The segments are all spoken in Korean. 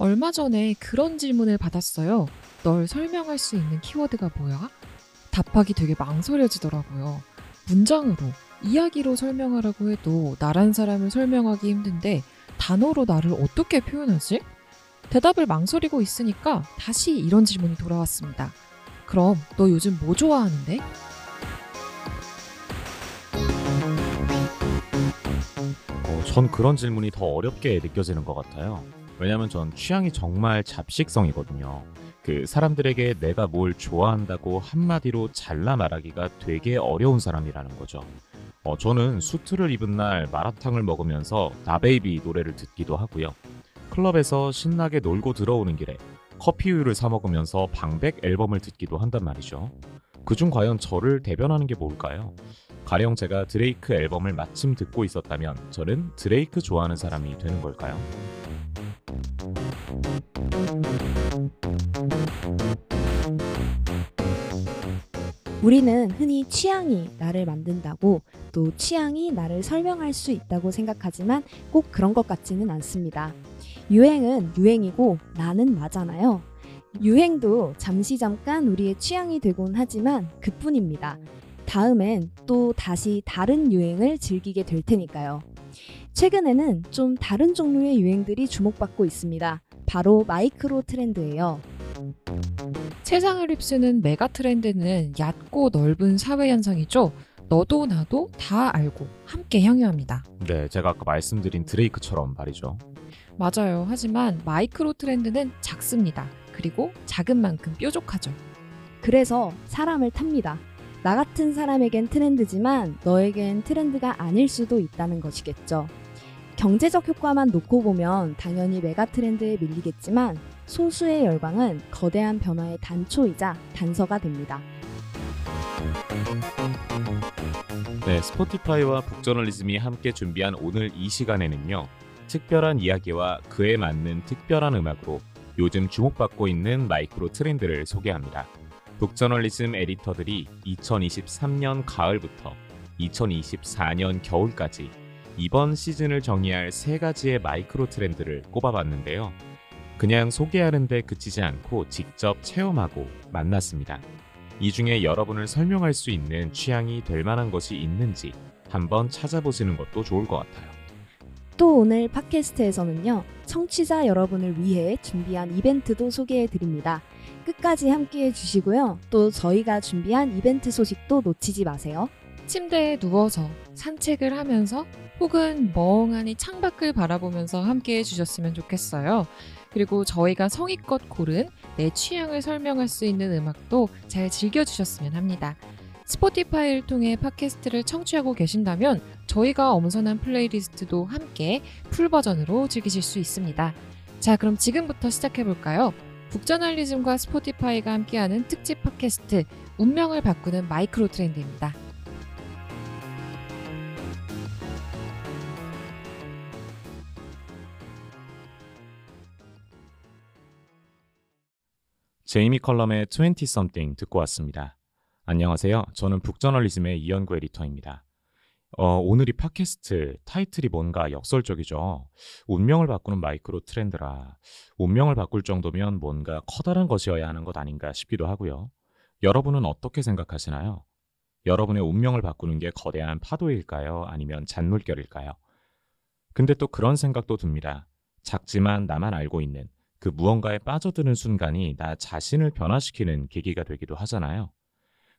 얼마 전에 그런 질문을 받았어요. 널 설명할 수 있는 키워드가 뭐야? 답하기 되게 망설여지더라고요. 문장으로, 이야기로 설명하라고 해도 나란 사람을 설명하기 힘든데 단어로 나를 어떻게 표현하지? 대답을 망설이고 있으니까 다시 이런 질문이 돌아왔습니다. 그럼 너 요즘 뭐 좋아하는데? 어, 전 그런 질문이 더 어렵게 느껴지는 것 같아요. 왜냐면 전 취향이 정말 잡식성이거든요. 그 사람들에게 내가 뭘 좋아한다고 한마디로 잘라 말하기가 되게 어려운 사람이라는 거죠. 어, 저는 수트를 입은 날 마라탕을 먹으면서 나베이비 노래를 듣기도 하고요. 클럽에서 신나게 놀고 들어오는 길에 커피 우유를 사 먹으면서 방백 앨범을 듣기도 한단 말이죠. 그중 과연 저를 대변하는 게 뭘까요? 가령 제가 드레이크 앨범을 마침 듣고 있었다면 저는 드레이크 좋아하는 사람이 되는 걸까요? 우리는 흔히 취향이 나를 만든다고 또 취향이 나를 설명할 수 있다고 생각하지만 꼭 그런 것 같지는 않습니다. 유행은 유행이고 나는 나잖아요. 유행도 잠시 잠깐 우리의 취향이 되곤 하지만 그뿐입니다. 다음엔 또 다시 다른 유행을 즐기게 될 테니까요. 최근에는 좀 다른 종류의 유행들이 주목받고 있습니다. 바로 마이크로 트렌드예요. 세상을 휩쓰는 메가 트렌드는 얕고 넓은 사회 현상이죠. 너도 나도 다 알고 함께 향유합니다. 네, 제가 아까 말씀드린 드레이크처럼 말이죠. 맞아요. 하지만 마이크로 트렌드는 작습니다. 그리고 작은 만큼 뾰족하죠. 그래서 사람을 탑니다. 나 같은 사람에겐 트렌드지만 너에겐 트렌드가 아닐 수도 있다는 것이겠죠. 경제적 효과만 놓고 보면 당연히 메가 트렌드에 밀리겠지만 소수의 열광은 거대한 변화의 단초이자 단서가 됩니다. 네, 스포티파이와 북저널리즘이 함께 준비한 오늘 이 시간에는요. 특별한 이야기와 그에 맞는 특별한 음악으로 요즘 주목받고 있는 마이크로 트렌드를 소개합니다. 북저널리즘 에디터들이 2023년 가을부터 2024년 겨울까지 이번 시즌을 정의할 세 가지의 마이크로 트렌드를 꼽아봤는데요. 그냥 소개하는데 그치지 않고 직접 체험하고 만났습니다. 이 중에 여러분을 설명할 수 있는 취향이 될 만한 것이 있는지 한번 찾아보시는 것도 좋을 것 같아요. 또 오늘 팟캐스트에서는요, 청취자 여러분을 위해 준비한 이벤트도 소개해 드립니다. 끝까지 함께 해주시고요. 또 저희가 준비한 이벤트 소식도 놓치지 마세요. 침대에 누워서 산책을 하면서 혹은 멍하니 창밖을 바라보면서 함께 해주셨으면 좋겠어요. 그리고 저희가 성의껏 고른 내 취향을 설명할 수 있는 음악도 잘 즐겨주셨으면 합니다. 스포티파이를 통해 팟캐스트를 청취하고 계신다면 저희가 엄선한 플레이리스트도 함께 풀버전으로 즐기실 수 있습니다. 자, 그럼 지금부터 시작해볼까요? 북저널리즘과 스포티파이가 함께하는 특집 팟캐스트 운명을 바꾸는 마이크로 트렌드입니다. 제이미 컬럼의 20 something 듣고 왔습니다. 안녕하세요. 저는 북저널리즘의 이현구 에디터입니다. 어, 오늘 이 팟캐스트 타이틀이 뭔가 역설적이죠. 운명을 바꾸는 마이크로 트렌드라. 운명을 바꿀 정도면 뭔가 커다란 것이어야 하는 것 아닌가 싶기도 하고요. 여러분은 어떻게 생각하시나요? 여러분의 운명을 바꾸는 게 거대한 파도일까요? 아니면 잔물결일까요? 근데 또 그런 생각도 듭니다. 작지만 나만 알고 있는 그 무언가에 빠져드는 순간이 나 자신을 변화시키는 계기가 되기도 하잖아요.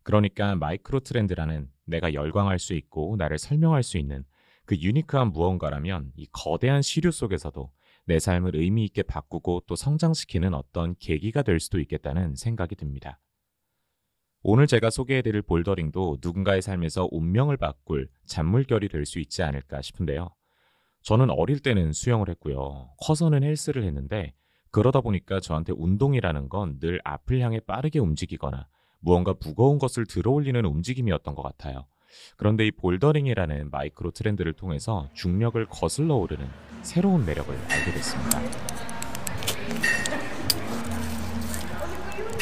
그러니까 마이크로 트렌드라는 내가 열광할 수 있고 나를 설명할 수 있는 그 유니크한 무언가라면 이 거대한 시류 속에서도 내 삶을 의미 있게 바꾸고 또 성장시키는 어떤 계기가 될 수도 있겠다는 생각이 듭니다. 오늘 제가 소개해드릴 볼더링도 누군가의 삶에서 운명을 바꿀 잔물결이 될 수 있지 않을까 싶은데요. 저는 어릴 때는 수영을 했고요. 커서는 헬스를 했는데 그러다 보니까 저한테 운동이라는 건 늘 앞을 향해 빠르게 움직이거나 무언가 무거운 것을 들어올리는 움직임이었던 것 같아요. 그런데 이 볼더링이라는 마이크로 트렌드를 통해서 중력을 거슬러 오르는 새로운 매력을 알게 됐습니다.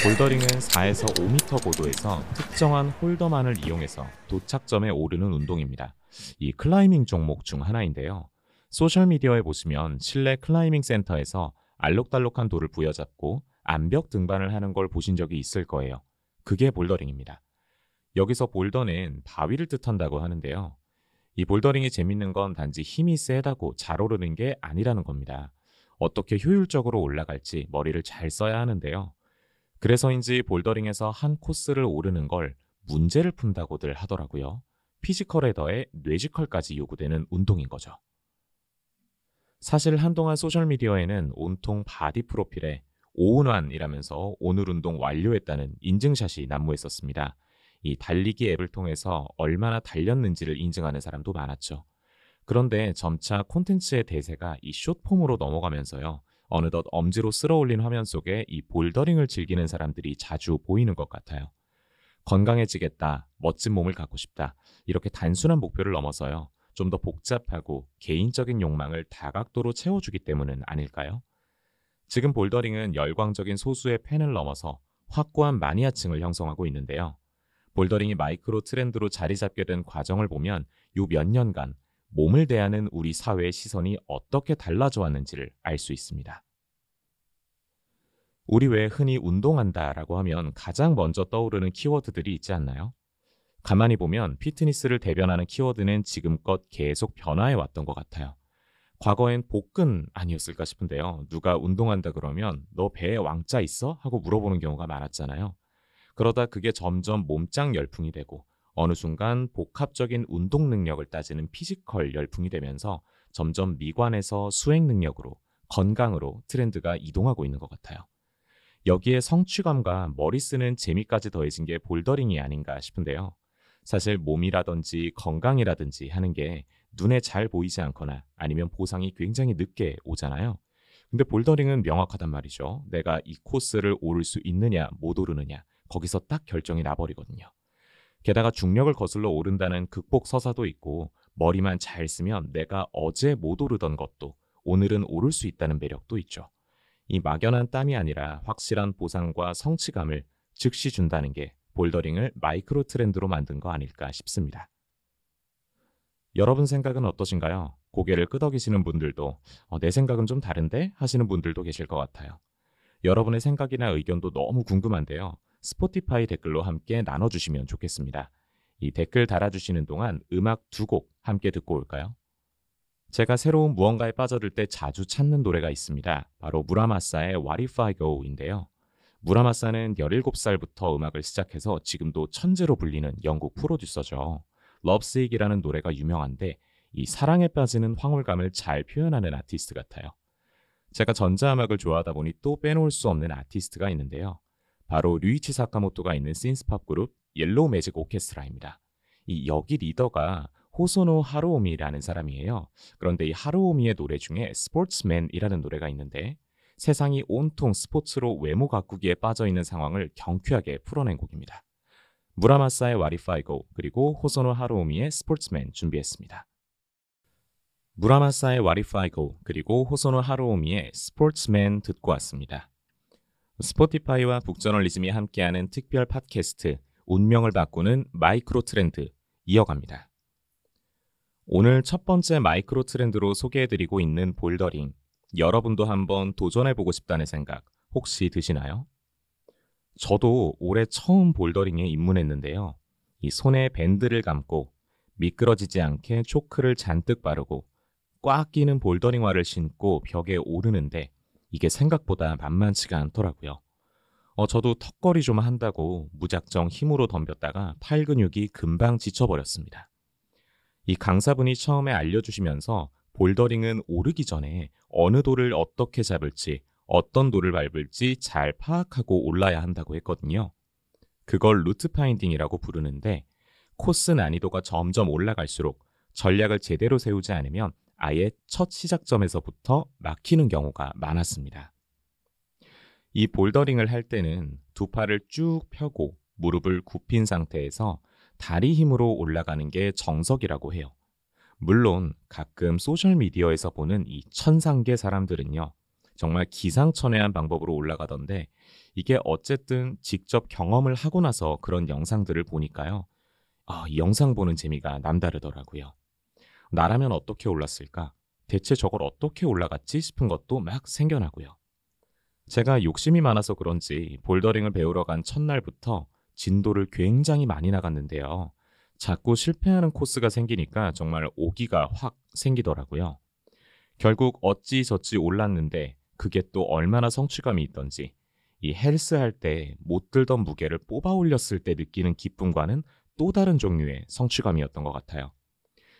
볼더링은 4에서 5m 고도에서 특정한 홀더만을 이용해서 도착점에 오르는 운동입니다. 이 클라이밍 종목 중 하나인데요. 소셜미디어에 보시면 실내 클라이밍 센터에서 알록달록한 돌을 부여잡고 암벽 등반을 하는 걸 보신 적이 있을 거예요. 그게 볼더링입니다. 여기서 볼더는 바위를 뜻한다고 하는데요. 이 볼더링이 재밌는 건 단지 힘이 세다고 잘 오르는 게 아니라는 겁니다. 어떻게 효율적으로 올라갈지 머리를 잘 써야 하는데요. 그래서인지 볼더링에서 한 코스를 오르는 걸 문제를 푼다고들 하더라고요. 피지컬에 더해 뇌지컬까지 요구되는 운동인 거죠. 사실 한동안 소셜미디어에는 온통 바디 프로필에 오운완이라면서 오늘 운동 완료했다는 인증샷이 난무했었습니다. 이 달리기 앱을 통해서 얼마나 달렸는지를 인증하는 사람도 많았죠. 그런데 점차 콘텐츠의 대세가 이 숏폼으로 넘어가면서요. 어느덧 엄지로 쓸어올린 화면 속에 이 볼더링을 즐기는 사람들이 자주 보이는 것 같아요. 건강해지겠다, 멋진 몸을 갖고 싶다, 이렇게 단순한 목표를 넘어서요. 좀 더 복잡하고 개인적인 욕망을 다각도로 채워주기 때문은 아닐까요? 지금 볼더링은 열광적인 소수의 팬을 넘어서 확고한 마니아층을 형성하고 있는데요. 볼더링이 마이크로 트렌드로 자리 잡게 된 과정을 보면 요 몇 년간 몸을 대하는 우리 사회의 시선이 어떻게 달라져 왔는지를 알 수 있습니다. 우리 왜 흔히 운동한다 라고 하면 가장 먼저 떠오르는 키워드들이 있지 않나요? 가만히 보면 피트니스를 대변하는 키워드는 지금껏 계속 변화해 왔던 것 같아요. 과거엔 복근 아니었을까 싶은데요. 누가 운동한다 그러면 너 배에 왕자 있어? 하고 물어보는 경우가 많았잖아요. 그러다 그게 점점 몸짱 열풍이 되고 어느 순간 복합적인 운동 능력을 따지는 피지컬 열풍이 되면서 점점 미관에서 수행 능력으로 건강으로 트렌드가 이동하고 있는 것 같아요. 여기에 성취감과 머리 쓰는 재미까지 더해진 게 볼더링이 아닌가 싶은데요. 사실 몸이라든지 건강이라든지 하는 게 눈에 잘 보이지 않거나 아니면 보상이 굉장히 늦게 오잖아요. 근데 볼더링은 명확하단 말이죠. 내가 이 코스를 오를 수 있느냐, 못 오르느냐, 거기서 딱 결정이 나버리거든요. 게다가 중력을 거슬러 오른다는 극복 서사도 있고, 머리만 잘 쓰면 내가 어제 못 오르던 것도 오늘은 오를 수 있다는 매력도 있죠. 이 막연한 땀이 아니라 확실한 보상과 성취감을 즉시 준다는 게 볼더링을 마이크로 트렌드로 만든 거 아닐까 싶습니다. 여러분 생각은 어떠신가요? 고개를 끄덕이시는 분들도 어, 내 생각은 좀 다른데 하시는 분들도 계실 것 같아요. 여러분의 생각이나 의견도 너무 궁금한데요. 스포티파이 댓글로 함께 나눠주시면 좋겠습니다. 이 댓글 달아주시는 동안 음악 두 곡 함께 듣고 올까요? 제가 새로운 무언가에 빠져들 때 자주 찾는 노래가 있습니다. 바로 무라마사의 What If I Go인데요. 무라마사는 17살부터 음악을 시작해서 지금도 천재로 불리는 영국 프로듀서죠. Lovesick이라는 노래가 유명한데 이 사랑에 빠지는 황홀감을 잘 표현하는 아티스트 같아요. 제가 전자음악을 좋아하다 보니 또 빼놓을 수 없는 아티스트가 있는데요. 바로 류이치 사카모토가 있는 신스팝 그룹 옐로우 매직 오케스트라입니다. 이 여기 리더가 호소노 하루오미라는 사람이에요. 그런데 이 하루오미의 노래 중에 스포츠맨이라는 노래가 있는데 세상이 온통 스포츠로 외모 가꾸기에 빠져 있는 상황을 경쾌하게 풀어낸 곡입니다. 무라마사의 와리파이고 그리고 호소노 하루오미의 스포츠맨 준비했습니다. 무라마사의 와리파이고 그리고 호소노 하루오미의 스포츠맨 듣고 왔습니다. 스포티파이와 북저널리즘이 함께하는 특별 팟캐스트 운명을 바꾸는 마이크로 트렌드 이어갑니다. 오늘 첫 번째 마이크로 트렌드로 소개해드리고 있는 볼더링 여러분도 한번 도전해보고 싶다는 생각 혹시 드시나요? 저도 올해 처음 볼더링에 입문했는데요. 이 손에 밴드를 감고 미끄러지지 않게 초크를 잔뜩 바르고 꽉 끼는 볼더링화를 신고 벽에 오르는데 이게 생각보다 만만치가 않더라고요. 어, 저도 턱걸이 좀 한다고 무작정 힘으로 덤볐다가 팔 근육이 금방 지쳐버렸습니다. 이 강사분이 처음에 알려주시면서 볼더링은 오르기 전에 어느 돌을 어떻게 잡을지, 어떤 돌을 밟을지 잘 파악하고 올라야 한다고 했거든요. 그걸 루트 파인딩이라고 부르는데 코스 난이도가 점점 올라갈수록 전략을 제대로 세우지 않으면 아예 첫 시작점에서부터 막히는 경우가 많았습니다. 이 볼더링을 할 때는 두 팔을 쭉 펴고 무릎을 굽힌 상태에서 다리 힘으로 올라가는 게 정석이라고 해요. 물론 가끔 소셜미디어에서 보는 이 천상계 사람들은요. 정말 기상천외한 방법으로 올라가던데 이게 어쨌든 직접 경험을 하고 나서 그런 영상들을 보니까요. 아, 이 영상 보는 재미가 남다르더라고요. 나라면 어떻게 올랐을까? 대체 저걸 어떻게 올라갔지 싶은 것도 막 생겨나고요. 제가 욕심이 많아서 그런지 볼더링을 배우러 간 첫날부터 진도를 굉장히 많이 나갔는데요. 자꾸 실패하는 코스가 생기니까 정말 오기가 확 생기더라고요. 결국 어찌저찌 올랐는데 그게 또 얼마나 성취감이 있던지 이 헬스 할 때 못 들던 무게를 뽑아 올렸을 때 느끼는 기쁨과는 또 다른 종류의 성취감이었던 것 같아요.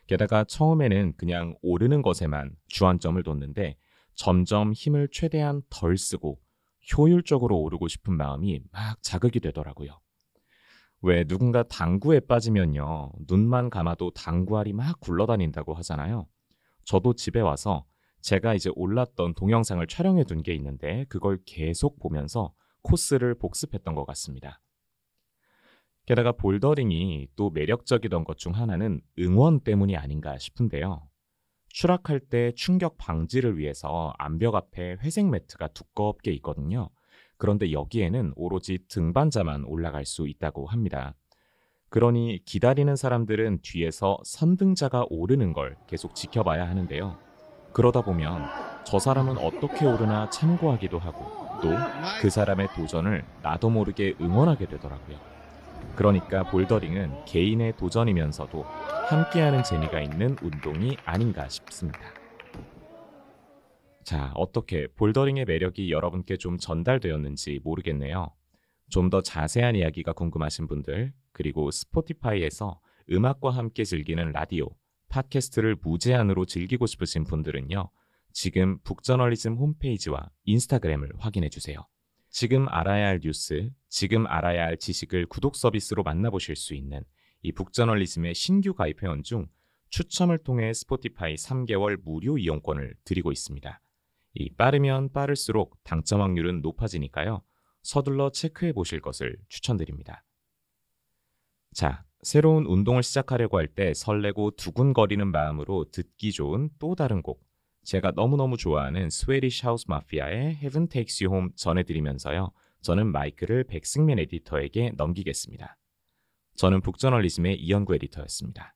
게다가 처음에는 그냥 오르는 것에만 주안점을 뒀는데 점점 힘을 최대한 덜 쓰고 효율적으로 오르고 싶은 마음이 막 자극이 되더라고요. 왜 누군가 당구에 빠지면요. 눈만 감아도 당구알이 막 굴러다닌다고 하잖아요. 저도 집에 와서 제가 이제 올랐던 동영상을 촬영해 둔 게 있는데 그걸 계속 보면서 코스를 복습했던 것 같습니다. 게다가 볼더링이 또 매력적이던 것 중 하나는 응원 때문이 아닌가 싶은데요. 추락할 때 충격 방지를 위해서 암벽 앞에 회색 매트가 두껍게 있거든요. 그런데 여기에는 오로지 등반자만 올라갈 수 있다고 합니다. 그러니 기다리는 사람들은 뒤에서 선등자가 오르는 걸 계속 지켜봐야 하는데요. 그러다 보면 저 사람은 어떻게 오르나 참고하기도 하고 또 그 사람의 도전을 나도 모르게 응원하게 되더라고요. 그러니까 볼더링은 개인의 도전이면서도 함께하는 재미가 있는 운동이 아닌가 싶습니다. 자, 어떻게 볼더링의 매력이 여러분께 좀 전달되었는지 모르겠네요. 좀 더 자세한 이야기가 궁금하신 분들, 그리고 스포티파이에서 음악과 함께 즐기는 라디오, 팟캐스트를 무제한으로 즐기고 싶으신 분들은요. 지금 북저널리즘 홈페이지와 인스타그램을 확인해 주세요. 지금 알아야 할 뉴스, 지금 알아야 할 지식을 구독 서비스로 만나보실 수 있는 이 북저널리즘의 신규 가입 회원 중 추첨을 통해 스포티파이 3개월 무료 이용권을 드리고 있습니다. 이 빠르면 빠를수록 당첨 확률은 높아지니까요. 서둘러 체크해 보실 것을 추천드립니다. 자, 새로운 운동을 시작하려고 할 때 설레고 두근거리는 마음으로 듣기 좋은 또 다른 곡. 제가 너무너무 좋아하는 스웨디시 하우스 마피아의 Heaven Takes You Home 전해드리면서요. 저는 마이크를 백승민 에디터에게 넘기겠습니다. 저는 북저널리즘의 이현구 에디터였습니다.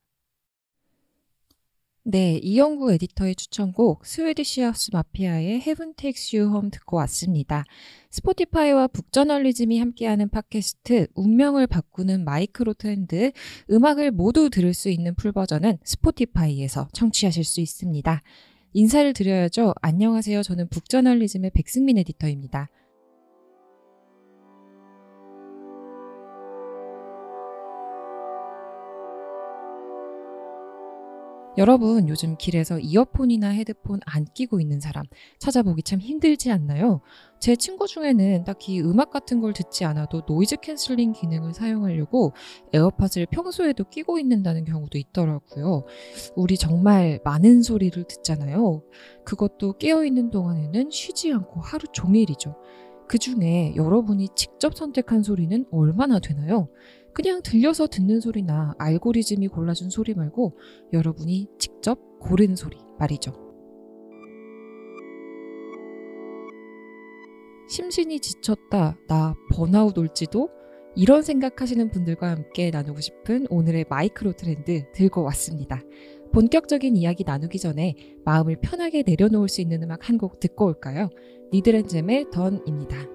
네, 이현구 에디터의 추천곡 스웨디시 하우스 마피아의 Heaven Takes You Home 듣고 왔습니다. 스포티파이와 북저널리즘이 함께하는 팟캐스트 운명을 바꾸는 마이크로 트렌드 음악을 모두 들을 수 있는 풀버전은 스포티파이에서 청취하실 수 있습니다. 인사를 드려야죠. 안녕하세요. 저는 북저널리즘의 백승민 에디터입니다. 여러분, 요즘 길에서 이어폰이나 헤드폰 안 끼고 있는 사람 찾아보기 참 힘들지 않나요? 제 친구 중에는 딱히 음악 같은 걸 듣지 않아도 노이즈 캔슬링 기능을 사용하려고 에어팟을 평소에도 끼고 있는다는 경우도 있더라고요. 우리 정말 많은 소리를 듣잖아요. 그것도 깨어 있는 동안에는 쉬지 않고 하루 종일이죠. 그 중에 여러분이 직접 선택한 소리는 얼마나 되나요? 그냥 들려서 듣는 소리나 알고리즘이 골라준 소리 말고 여러분이 직접 고른 소리 말이죠. 심신이 지쳤다, 나 번아웃 올지도 이런 생각하시는 분들과 함께 나누고 싶은 오늘의 마이크로 트렌드 들고 왔습니다. 본격적인 이야기 나누기 전에 마음을 편하게 내려놓을 수 있는 음악 한 곡 듣고 올까요? 니드랜잼의 던입니다.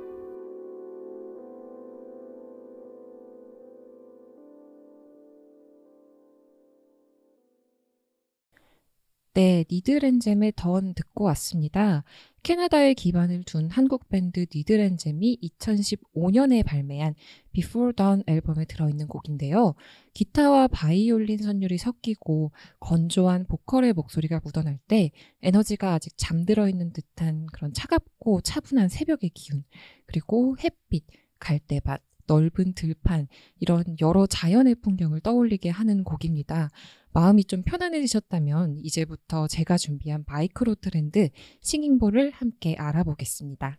네, 니드랜잼의 던 듣고 왔습니다. 캐나다에 기반을 둔 한국 밴드 니드랜잼이 2015년에 발매한 Before Dawn 앨범에 들어있는 곡인데요. 기타와 바이올린 선율이 섞이고 건조한 보컬의 목소리가 묻어날 때 에너지가 아직 잠들어 있는 듯한 그런 차갑고 차분한 새벽의 기운, 그리고 햇빛, 갈대밭, 넓은 들판, 이런 여러 자연의 풍경을 떠올리게 하는 곡입니다. 마음이 좀 편안해지셨다면 이제부터 제가 준비한 마이크로 트렌드 싱잉볼을 함께 알아보겠습니다.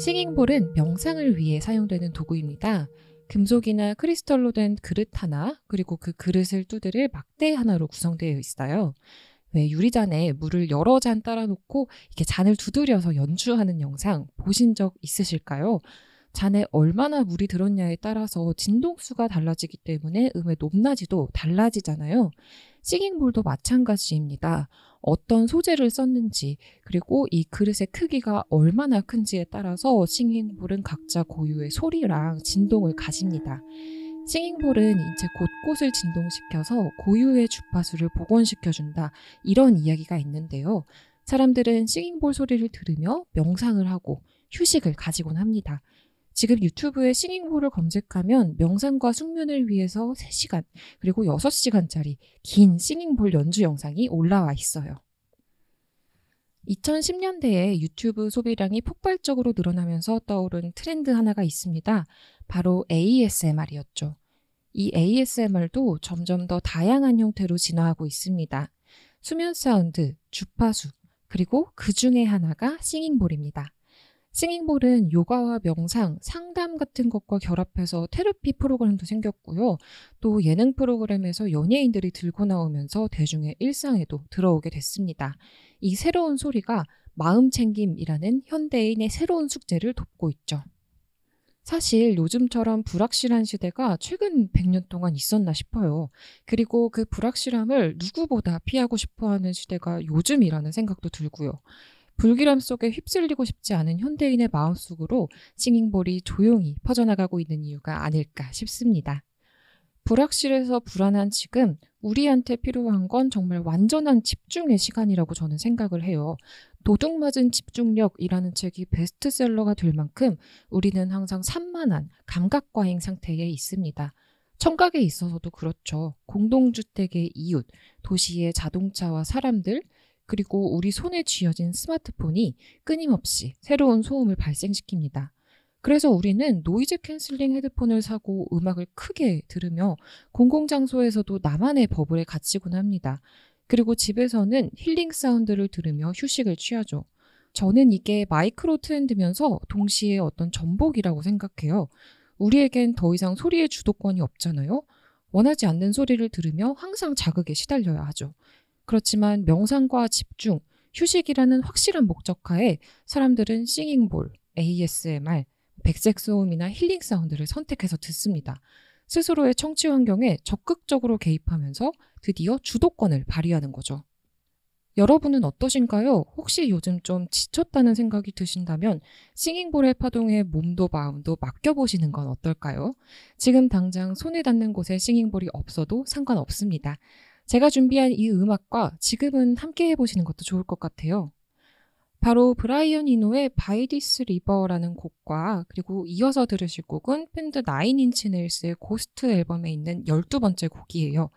싱잉볼은 명상을 위해 사용되는 도구입니다. 금속이나 크리스털로 된 그릇 하나, 그리고 그 그릇을 두드릴 막대 하나로 구성되어 있어요. 왜 유리잔에 물을 여러 잔 따라 놓고 이렇게 잔을 두드려서 연주하는 영상 보신 적 있으실까요? 잔에 얼마나 물이 들었냐에 따라서 진동수가 달라지기 때문에 음의 높낮이도 달라지잖아요. 싱잉볼도 마찬가지입니다. 어떤 소재를 썼는지 그리고 이 그릇의 크기가 얼마나 큰지에 따라서 싱잉볼은 각자 고유의 소리랑 진동을 가집니다. 싱잉볼은 인체 곳곳을 진동시켜서 고유의 주파수를 복원시켜준다. 이런 이야기가 있는데요. 사람들은 싱잉볼 소리를 들으며 명상을 하고 휴식을 가지곤 합니다. 지금 유튜브에 싱잉볼을 검색하면 명상과 숙면을 위해서 3시간 그리고 6시간짜리 긴 싱잉볼 연주 영상이 올라와 있어요. 2010년대에 유튜브 소비량이 폭발적으로 늘어나면서 떠오른 트렌드 하나가 있습니다. 바로 ASMR이었죠. 이 ASMR도 점점 더 다양한 형태로 진화하고 있습니다. 수면 사운드, 주파수, 그리고 그 중에 하나가 싱잉볼입니다. 싱잉볼은 요가와 명상, 상담 같은 것과 결합해서 테라피 프로그램도 생겼고요. 또 예능 프로그램에서 연예인들이 들고 나오면서 대중의 일상에도 들어오게 됐습니다. 이 새로운 소리가 마음 챙김이라는 현대인의 새로운 숙제를 돕고 있죠. 사실 요즘처럼 불확실한 시대가 최근 100년 동안 있었나 싶어요. 그리고 그 불확실함을 누구보다 피하고 싶어 하는 시대가 요즘이라는 생각도 들고요. 불길함 속에 휩쓸리고 싶지 않은 현대인의 마음속으로 싱잉볼이 조용히 퍼져나가고 있는 이유가 아닐까 싶습니다. 불확실해서 불안한 지금 우리한테 필요한 건 정말 완전한 집중의 시간이라고 저는 생각을 해요. 도둑맞은 집중력이라는 책이 베스트셀러가 될 만큼 우리는 항상 산만한 감각과잉 상태에 있습니다. 청각에 있어서도 그렇죠. 공동주택의 이웃, 도시의 자동차와 사람들, 그리고 우리 손에 쥐어진 스마트폰이 끊임없이 새로운 소음을 발생시킵니다. 그래서 우리는 노이즈 캔슬링 헤드폰을 사고 음악을 크게 들으며 공공장소에서도 나만의 버블에 갇히곤 합니다. 그리고 집에서는 힐링 사운드를 들으며 휴식을 취하죠. 저는 이게 마이크로 트렌드면서 동시에 어떤 전복이라고 생각해요. 우리에겐 더 이상 소리의 주도권이 없잖아요. 원하지 않는 소리를 들으며 항상 자극에 시달려야 하죠. 그렇지만 명상과 집중, 휴식이라는 확실한 목적하에 사람들은 싱잉볼, ASMR, 백색 소음이나 힐링 사운드를 선택해서 듣습니다. 스스로의 청취 환경에 적극적으로 개입하면서 드디어 주도권을 발휘하는 거죠. 여러분은 어떠신가요? 혹시 요즘 좀 지쳤다는 생각이 드신다면 싱잉볼의 파동에 몸도 마음도 맡겨보시는 건 어떨까요? 지금 당장 손에 닿는 곳에 싱잉볼이 없어도 상관없습니다. 제가 준비한 이 음악과 지금을 함께 해보시는 것도 좋을 것 같아요. 바로 브라이언 이노의 By This River라는 곡과 그리고 이어서 들으실 곡은 밴드 나인인치 네일스의 Ghost 앨범에 있는 12번째 곡이에요.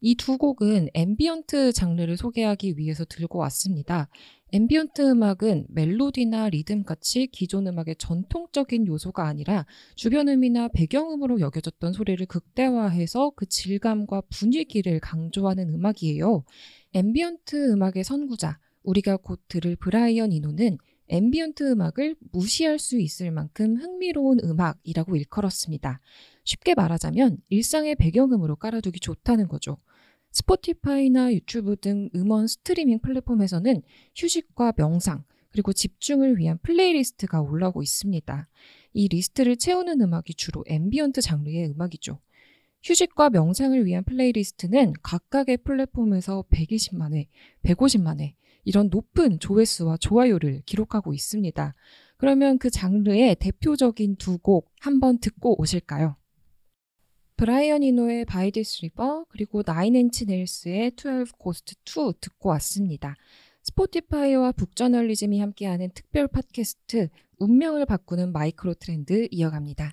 이 두 곡은 앰비언트 장르를 소개하기 위해서 들고 왔습니다. 앰비언트 음악은 멜로디나 리듬 같이 기존 음악의 전통적인 요소가 아니라 주변 음이나 배경음으로 여겨졌던 소리를 극대화해서 그 질감과 분위기를 강조하는 음악이에요. 앰비언트 음악의 선구자, 우리가 곧 들을 브라이언 이노는 앰비언트 음악을 무시할 수 있을 만큼 흥미로운 음악이라고 일컬었습니다. 쉽게 말하자면 일상의 배경음으로 깔아두기 좋다는 거죠. 스포티파이나 유튜브 등 음원 스트리밍 플랫폼에서는 휴식과 명상, 그리고 집중을 위한 플레이리스트가 올라오고 있습니다. 이 리스트를 채우는 음악이 주로 ambient 장르의 음악이죠. 휴식과 명상을 위한 플레이리스트는 각각의 플랫폼에서 120만 회, 150만 회, 이런 높은 조회수와 좋아요를 기록하고 있습니다. 그러면 그 장르의 대표적인 두 곡 한번 듣고 오실까요? 브라이언 이노의 By This River 그리고 Nine Inch Nails의 12 Ghosts 2 듣고 왔습니다. 스포티파이와 북저널리즘이 함께하는 특별 팟캐스트 운명을 바꾸는 마이크로 트렌드 이어갑니다.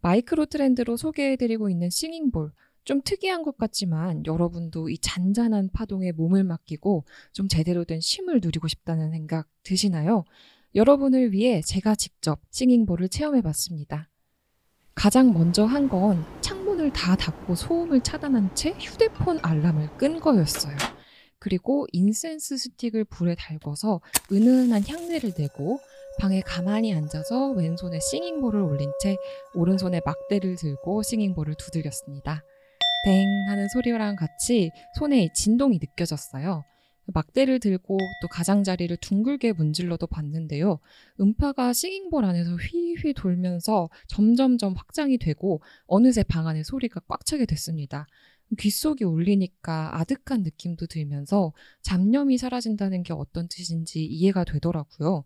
마이크로 트렌드로 소개해드리고 있는 singing bowl 좀 특이한 것 같지만 여러분도 이 잔잔한 파동에 몸을 맡기고 좀 제대로 된 쉼을 누리고 싶다는 생각 드시나요? 여러분을 위해 제가 직접 싱잉볼을 체험해 봤습니다. 가장 먼저 한 건 창문을 다 닫고 소음을 차단한 채 휴대폰 알람을 끈 거였어요. 그리고 인센스 스틱을 불에 달궈서 은은한 향내를 내고 방에 가만히 앉아서 왼손에 싱잉볼을 올린 채 오른손에 막대를 들고 싱잉볼을 두들겼습니다. 댕 하는 소리랑 같이 손에 진동이 느껴졌어요. 막대를 들고 또 가장자리를 둥글게 문질러도 봤는데요. 음파가 싱잉볼 안에서 휘휘 돌면서 점점점 확장이 되고 어느새 방 안에 소리가 꽉 차게 됐습니다. 귓속이 울리니까 아득한 느낌도 들면서 잡념이 사라진다는 게 어떤 뜻인지 이해가 되더라고요.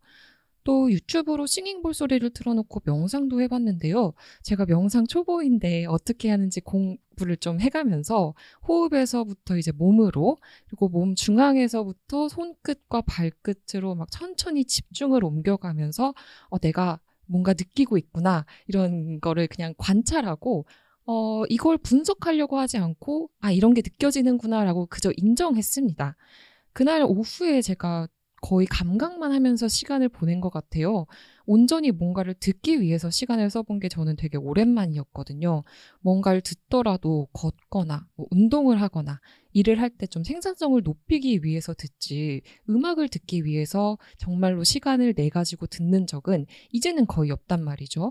또 유튜브로 싱잉볼 소리를 틀어놓고 명상도 해봤는데요. 제가 명상 초보인데 어떻게 하는지 공부를 좀 해가면서 호흡에서부터 이제 몸으로 그리고 몸 중앙에서부터 손끝과 발끝으로 막 천천히 집중을 옮겨가면서 어, 내가 뭔가 느끼고 있구나 이런 거를 그냥 관찰하고 어, 이걸 분석하려고 하지 않고 아 이런 게 느껴지는구나라고 그저 인정했습니다. 그날 오후에 제가 거의 감각만 하면서 시간을 보낸 것 같아요. 온전히 뭔가를 듣기 위해서 시간을 써본 게 저는 되게 오랜만이었거든요. 뭔가를 듣더라도 걷거나 뭐 운동을 하거나 일을 할 때 좀 생산성을 높이기 위해서 듣지 음악을 듣기 위해서 정말로 시간을 내 가지고 듣는 적은 이제는 거의 없단 말이죠.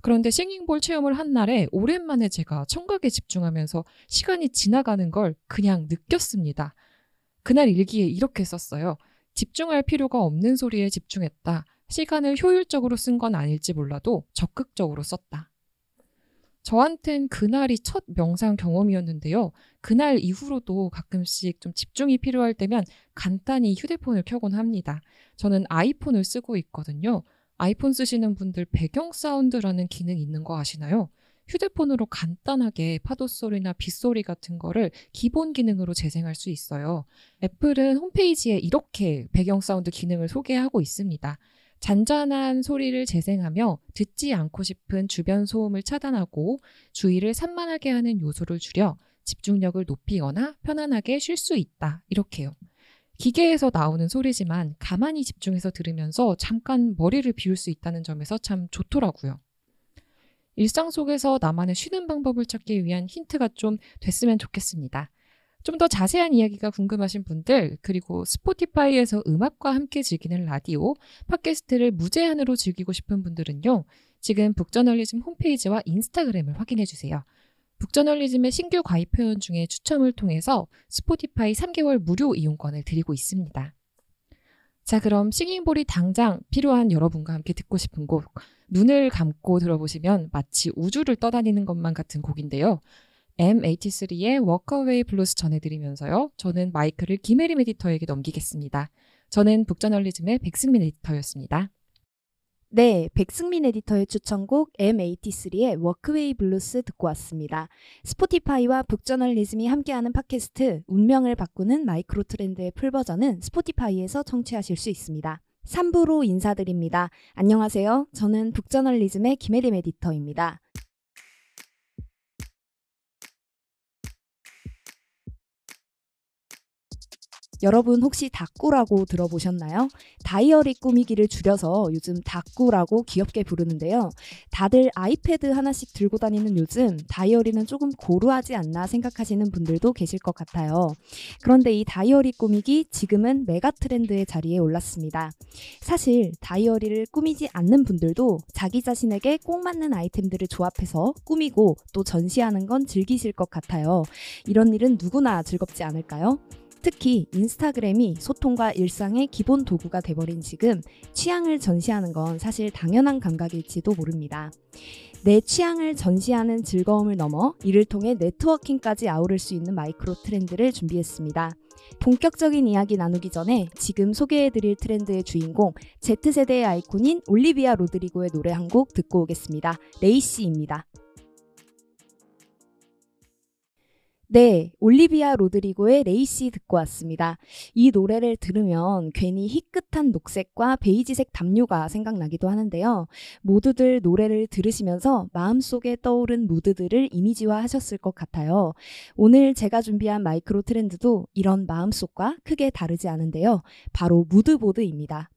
그런데 싱잉볼 체험을 한 날에 오랜만에 제가 청각에 집중하면서 시간이 지나가는 걸 그냥 느꼈습니다. 그날 일기에 이렇게 썼어요. 집중할 필요가 없는 소리에 집중했다. 시간을 효율적으로 쓴 건 아닐지 몰라도 적극적으로 썼다. 저한텐 그날이 첫 명상 경험이었는데요. 그날 이후로도 가끔씩 좀 집중이 필요할 때면 간단히 휴대폰을 켜곤 합니다. 저는 아이폰을 쓰고 있거든요. 아이폰 쓰시는 분들 배경 사운드라는 기능이 있는 거 아시나요? 휴대폰으로 간단하게 파도 소리나 빗소리 같은 거를 기본 기능으로 재생할 수 있어요. 애플은 홈페이지에 이렇게 배경 사운드 기능을 소개하고 있습니다. 잔잔한 소리를 재생하며 듣지 않고 싶은 주변 소음을 차단하고 주의를 산만하게 하는 요소를 줄여 집중력을 높이거나 편안하게 쉴 수 있다. 이렇게요. 기계에서 나오는 소리지만 가만히 집중해서 들으면서 잠깐 머리를 비울 수 있다는 점에서 참 좋더라고요. 일상 속에서 나만의 쉬는 방법을 찾기 위한 힌트가 좀 됐으면 좋겠습니다. 좀 더 자세한 이야기가 궁금하신 분들, 그리고 스포티파이에서 음악과 함께 즐기는 라디오, 팟캐스트를 무제한으로 즐기고 싶은 분들은요, 지금 북저널리즘 홈페이지와 인스타그램을 확인해 주세요. 북저널리즘의 신규 가입 회원 중에 추첨을 통해서 스포티파이 3개월 무료 이용권을 드리고 있습니다. 자, 그럼 싱잉볼이 당장 필요한 여러분과 함께 듣고 싶은 곡, 눈을 감고 들어보시면 마치 우주를 떠다니는 것만 같은 곡인데요. M83의 Walkaway Blues 전해드리면서요. 저는 마이크를 김혜림 에디터에게 넘기겠습니다. 저는 북저널리즘의 백승민 에디터였습니다. 네, 백승민 에디터의 추천곡 M83의 Walkaway Blues 듣고 왔습니다. 스포티파이와 북저널리즘이 함께하는 팟캐스트 운명을 바꾸는 마이크로 트렌드의 풀버전은 스포티파이에서 청취하실 수 있습니다. 3부로 인사드립니다. 안녕하세요. 저는 북저널리즘의 김혜림 에디터입니다. 여러분 혹시 닭구라고 들어보셨나요? 다이어리 꾸미기를 줄여서 요즘 닭구라고 귀엽게 부르는데요. 다들 아이패드 하나씩 들고 다니는 요즘 다이어리는 조금 고루하지 않나 생각하시는 분들도 계실 것 같아요. 그런데 이 다이어리 꾸미기 지금은 메가 트렌드의 자리에 올랐습니다. 사실 다이어리를 꾸미지 않는 분들도 자기 자신에게 꼭 맞는 아이템들을 조합해서 꾸미고 또 전시하는 건 즐기실 것 같아요. 이런 일은 누구나 즐겁지 않을까요? 특히 인스타그램이 소통과 일상의 기본 도구가 돼버린 지금 취향을 전시하는 건 사실 당연한 감각일지도 모릅니다. 내 취향을 전시하는 즐거움을 넘어 이를 통해 networking까지 아우를 수 있는 마이크로 트렌드를 준비했습니다. 본격적인 이야기 나누기 전에 지금 소개해드릴 트렌드의 주인공 Z세대의 아이콘인 올리비아 로드리고의 노래 한 곡 듣고 오겠습니다. lacy입니다. 네, 올리비아 로드리고의 lacy 듣고 왔습니다. 이 노래를 들으면 괜히 희끗한 녹색과 베이지색 담요가 생각나기도 하는데요. 모두들 노래를 들으시면서 마음속에 떠오른 무드들을 이미지화 하셨을 것 같아요. 오늘 제가 준비한 마이크로 트렌드도 이런 마음속과 크게 다르지 않은데요. 바로 무드보드입니다.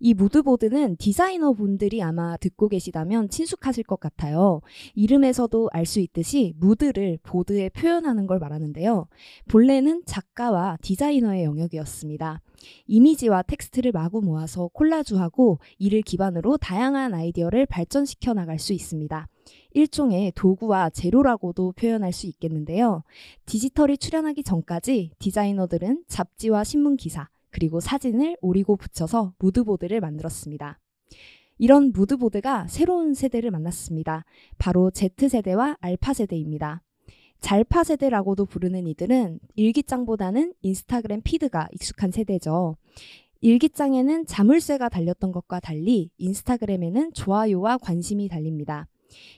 이 무드보드는 디자이너 분들이 아마 듣고 계시다면 친숙하실 것 같아요. 이름에서도 알 수 있듯이 무드를 보드에 표현하는 걸 말하는데요. 본래는 작가와 디자이너의 영역이었습니다. 이미지와 텍스트를 마구 모아서 콜라주하고 이를 기반으로 다양한 아이디어를 발전시켜 나갈 수 있습니다. 일종의 도구와 재료라고도 표현할 수 있겠는데요. 디지털이 출현하기 전까지 디자이너들은 잡지와 신문 기사, 그리고 사진을 오리고 붙여서 무드보드를 만들었습니다. 이런 무드보드가 새로운 세대를 만났습니다. 바로 Z세대와 알파세대입니다. 잘파 세대라고도 부르는 이들은 일기장보다는 인스타그램 피드가 익숙한 세대죠. 일기장에는 자물쇠가 달렸던 것과 달리 인스타그램에는 좋아요와 관심이 달립니다.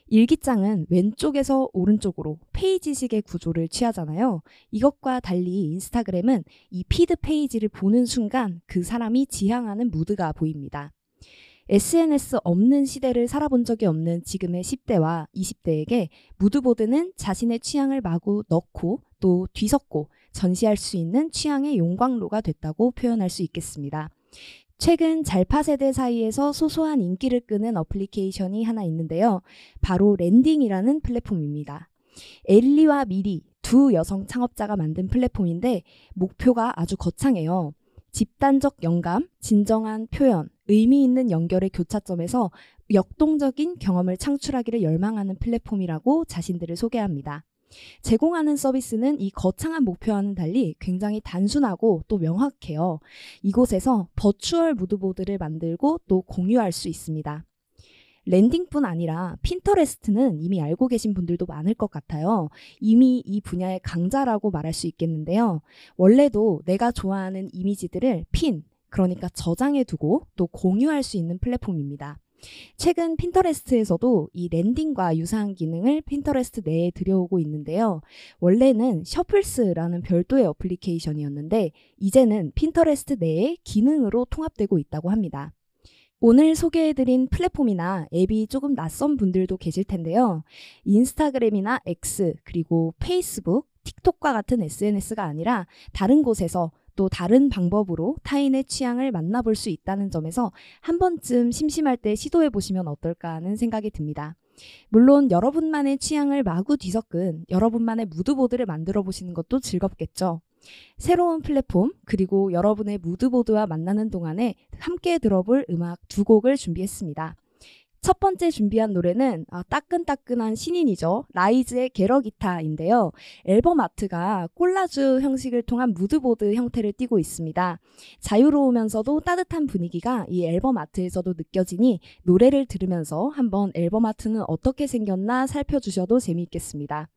일기장은 왼쪽에서 오른쪽으로 페이지식의 구조를 취하잖아요. 이것과 달리 인스타그램은 이 피드 페이지를 보는 순간 그 사람이 지향하는 무드가 보입니다. SNS 없는 시대를 살아본 적이 없는 지금의 10대와 20대에게 무드보드는 자신의 취향을 마구 넣고 또 뒤섞고 전시할 수 있는 취향의 용광로가 됐다고 표현할 수 있겠습니다. 최근 잘파 세대 사이에서 소소한 인기를 끄는 어플리케이션이 하나 있는데요. 바로 랜딩이라는 플랫폼입니다. 엘리와 미리 두 여성 창업자가 만든 플랫폼인데 목표가 아주 거창해요. 집단적 영감, 진정한 표현, 의미 있는 연결의 교차점에서 역동적인 경험을 창출하기를 열망하는 플랫폼이라고 자신들을 소개합니다. 제공하는 서비스는 이 거창한 목표와는 달리 굉장히 단순하고 또 명확해요. 이곳에서 virtual 무드보드를 만들고 또 공유할 수 있습니다. 랜딩뿐 아니라 핀터레스트는 이미 알고 계신 분들도 많을 것 같아요. 이미 이 분야의 강자라고 말할 수 있겠는데요. 원래도 내가 좋아하는 이미지들을 핀, 그러니까 저장해 두고 또 공유할 수 있는 플랫폼입니다. 최근 핀터레스트에서도 이 랜딩과 유사한 기능을 핀터레스트 내에 들여오고 있는데요. 원래는 셔플스라는 별도의 어플리케이션이었는데 이제는 핀터레스트 내에 기능으로 통합되고 있다고 합니다. 오늘 소개해드린 플랫폼이나 앱이 조금 낯선 분들도 계실 텐데요. 인스타그램이나 X, 그리고 페이스북, 틱톡과 같은 SNS가 아니라 다른 곳에서 또 다른 방법으로 타인의 취향을 만나볼 수 있다는 점에서 한 번쯤 심심할 때 시도해 보시면 어떨까 하는 생각이 듭니다. 물론 여러분만의 취향을 마구 뒤섞은 여러분만의 무드보드를 만들어 보시는 것도 즐겁겠죠. 새로운 플랫폼 그리고 여러분의 무드보드와 만나는 동안에 함께 들어볼 음악 두 곡을 준비했습니다. 첫 번째 준비한 노래는 아, 따끈따끈한 신인이죠. 라이즈의 게러기타인데요. 앨범 아트가 콜라주 형식을 통한 무드보드 형태를 띠고 있습니다. 자유로우면서도 따뜻한 분위기가 이 앨범 아트에서도 느껴지니 노래를 들으면서 한번 앨범 아트는 어떻게 생겼나 살펴주셔도 재미있겠습니다.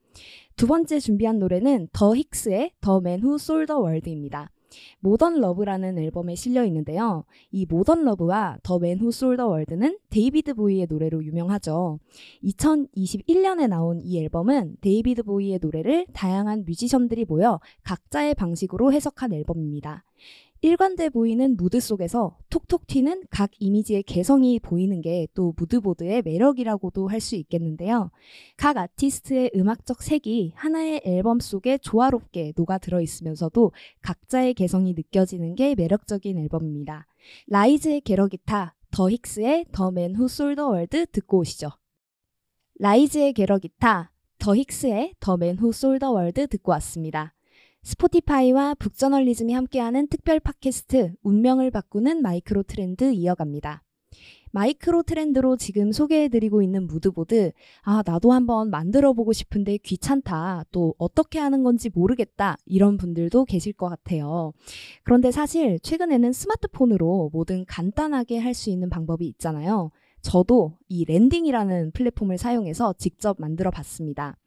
두 번째 준비한 노래는 The Hics의 The Man Who Sold the World입니다. Modern Love라는 앨범에 실려 있는데요. 이 Modern Love와 The Man Who Sold the World는 데이비드 보위의 노래로 유명하죠. 2021년에 나온 이 앨범은 데이비드 보위의 노래를 다양한 뮤지션들이 모여 각자의 방식으로 해석한 앨범입니다. 일관돼 보이는 무드 속에서 톡톡 튀는 각 이미지의 개성이 보이는 게 또 무드보드의 매력이라고도 할 수 있겠는데요. 각 아티스트의 음악적 색이 하나의 앨범 속에 조화롭게 녹아 들어 있으면서도 각자의 개성이 느껴지는 게 매력적인 앨범입니다. 라이즈의 Get A Guitar, 더 힉스의 The Man Who Sold the World 듣고 오시죠. 라이즈의 Get A Guitar, 더 힉스의 The Man Who Sold the World 듣고 왔습니다. 스포티파이와 북저널리즘이 함께하는 특별 팟캐스트 운명을 바꾸는 마이크로 트렌드 이어갑니다. 마이크로 트렌드로 지금 소개해드리고 있는 무드보드, 아, 나도 한번 만들어 보고 싶은데 귀찮다. 또 어떻게 하는 건지 모르겠다. 이런 분들도 계실 것 같아요. 그런데 사실 최근에는 스마트폰으로 뭐든 간단하게 할 수 있는 방법이 있잖아요. 저도 이 랜딩이라는 플랫폼을 사용해서 직접 만들어 봤습니다.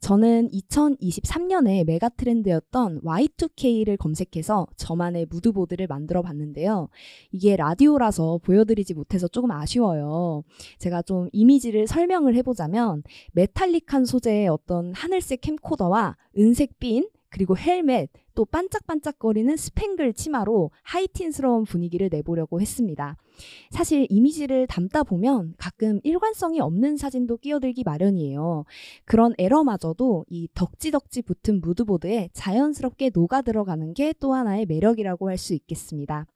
저는 2023년에 메가 트렌드였던 Y2K를 검색해서 저만의 무드보드를 만들어 봤는데요. 이게 라디오라서 보여드리지 못해서 조금 아쉬워요. 제가 좀 이미지를 설명을 해보자면 메탈릭한 소재의 어떤 하늘색 캠코더와 은색 핀, 그리고 헬멧, 또 반짝반짝거리는 스팽글 치마로 하이틴스러운 분위기를 내보려고 했습니다. 사실 이미지를 담다 보면 가끔 일관성이 없는 사진도 끼어들기 마련이에요. 그런 에러마저도 이 덕지덕지 붙은 무드보드에 자연스럽게 녹아 들어가는 게 또 하나의 매력이라고 할 수 있겠습니다.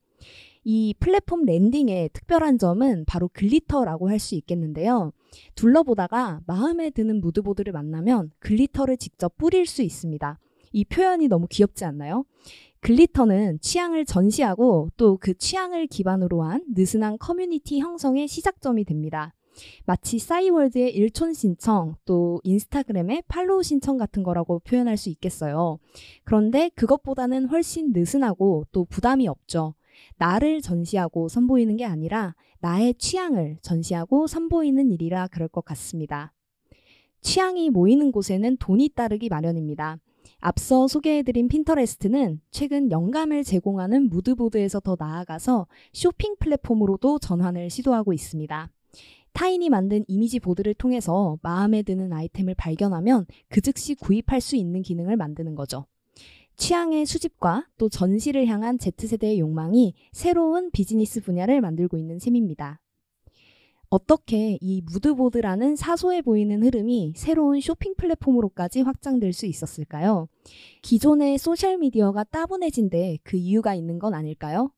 이 플랫폼 랜딩의 특별한 점은 바로 글리터라고 할 수 있겠는데요. 둘러보다가 마음에 드는 무드보드를 만나면 글리터를 직접 뿌릴 수 있습니다. 이 표현이 너무 귀엽지 않나요? 글리터는 취향을 전시하고 또 그 취향을 기반으로 한 느슨한 커뮤니티 형성의 시작점이 됩니다. 마치 싸이월드의 일촌 신청, 또 인스타그램의 팔로우 신청 같은 거라고 표현할 수 있겠어요. 그런데 그것보다는 훨씬 느슨하고 또 부담이 없죠. 나를 전시하고 선보이는 게 아니라 나의 취향을 전시하고 선보이는 일이라 그럴 것 같습니다. 취향이 모이는 곳에는 돈이 따르기 마련입니다. 앞서 소개해드린 핀터레스트는 최근 영감을 제공하는 무드보드에서 더 나아가서 쇼핑 플랫폼으로도 전환을 시도하고 있습니다. 타인이 만든 이미지 보드를 통해서 마음에 드는 아이템을 발견하면 그 즉시 구입할 수 있는 기능을 만드는 거죠. 취향의 수집과 또 전시를 향한 Z세대의 욕망이 새로운 비즈니스 분야를 만들고 있는 셈입니다. 어떻게 이 무드보드라는 사소해 보이는 흐름이 새로운 쇼핑 플랫폼으로까지 확장될 수 있었을까요? 기존의 소셜미디어가 따분해진 데 그 이유가 있는 건 아닐까요?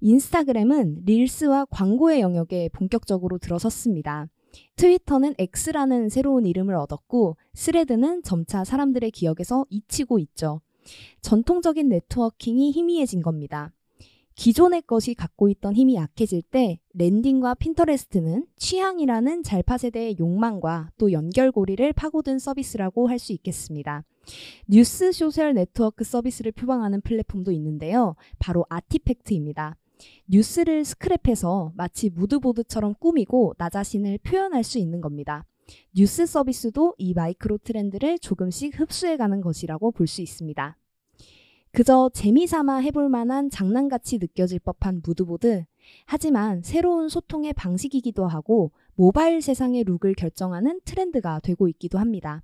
인스타그램은 릴스와 광고의 영역에 본격적으로 들어섰습니다. 트위터는 X라는 새로운 이름을 얻었고, 스레드는 점차 사람들의 기억에서 잊히고 있죠. 전통적인 네트워킹이 희미해진 겁니다. 기존의 것이 갖고 있던 힘이 약해질 때 랜딩과 핀터레스트는 취향이라는 잘파 세대의 욕망과 또 연결고리를 파고든 서비스라고 할 수 있겠습니다. 뉴스 소셜 네트워크 서비스를 표방하는 플랫폼도 있는데요. 바로 아티팩트입니다. 뉴스를 스크랩해서 마치 무드보드처럼 꾸미고 나 자신을 표현할 수 있는 겁니다. 뉴스 서비스도 이 마이크로 트렌드를 조금씩 흡수해가는 것이라고 볼 수 있습니다. 그저 재미삼아 해볼 만한 장난같이 느껴질 법한 무드보드. 하지만 새로운 소통의 방식이기도 하고 모바일 세상의 룩을 결정하는 트렌드가 되고 있기도 합니다.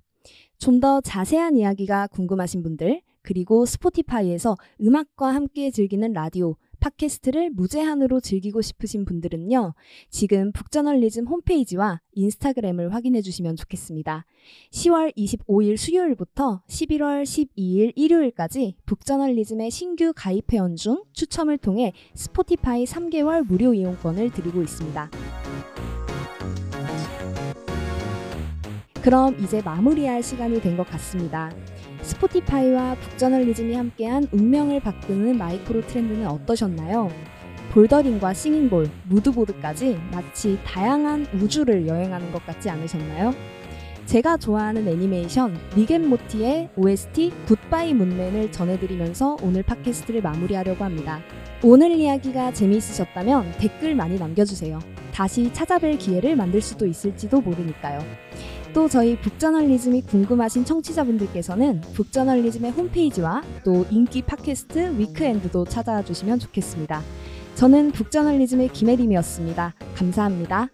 좀 더 자세한 이야기가 궁금하신 분들, 그리고 스포티파이에서 음악과 함께 즐기는 라디오, 팟캐스트를 무제한으로 즐기고 싶으신 분들은요, 지금 북저널리즘 홈페이지와 인스타그램을 확인해 주시면 좋겠습니다. 10월 25일 수요일부터 11월 12일 일요일까지 북저널리즘의 신규 가입 회원 중 추첨을 통해 스포티파이 3개월 무료 이용권을 드리고 있습니다. 그럼 이제 마무리할 시간이 된 것 같습니다. 스포티파이와 북저널리즘이 함께한 운명을 바꾸는 마이크로 트렌드는 어떠셨나요? 볼더링과 싱잉볼, 무드보드까지 마치 다양한 우주를 여행하는 것 같지 않으셨나요? 제가 좋아하는 애니메이션 리겐모티의 OST 굿바이 문맨을 전해드리면서 오늘 팟캐스트를 마무리하려고 합니다. 오늘 이야기가 재미있으셨다면 댓글 많이 남겨주세요. 다시 찾아뵐 기회를 만들 수도 있을지도 모르니까요. 또 저희 북저널리즘이 궁금하신 청취자분들께서는 북저널리즘의 홈페이지와 또 인기 팟캐스트 위크엔드도 찾아와 주시면 좋겠습니다. 저는 북저널리즘의 김혜림이었습니다. 감사합니다.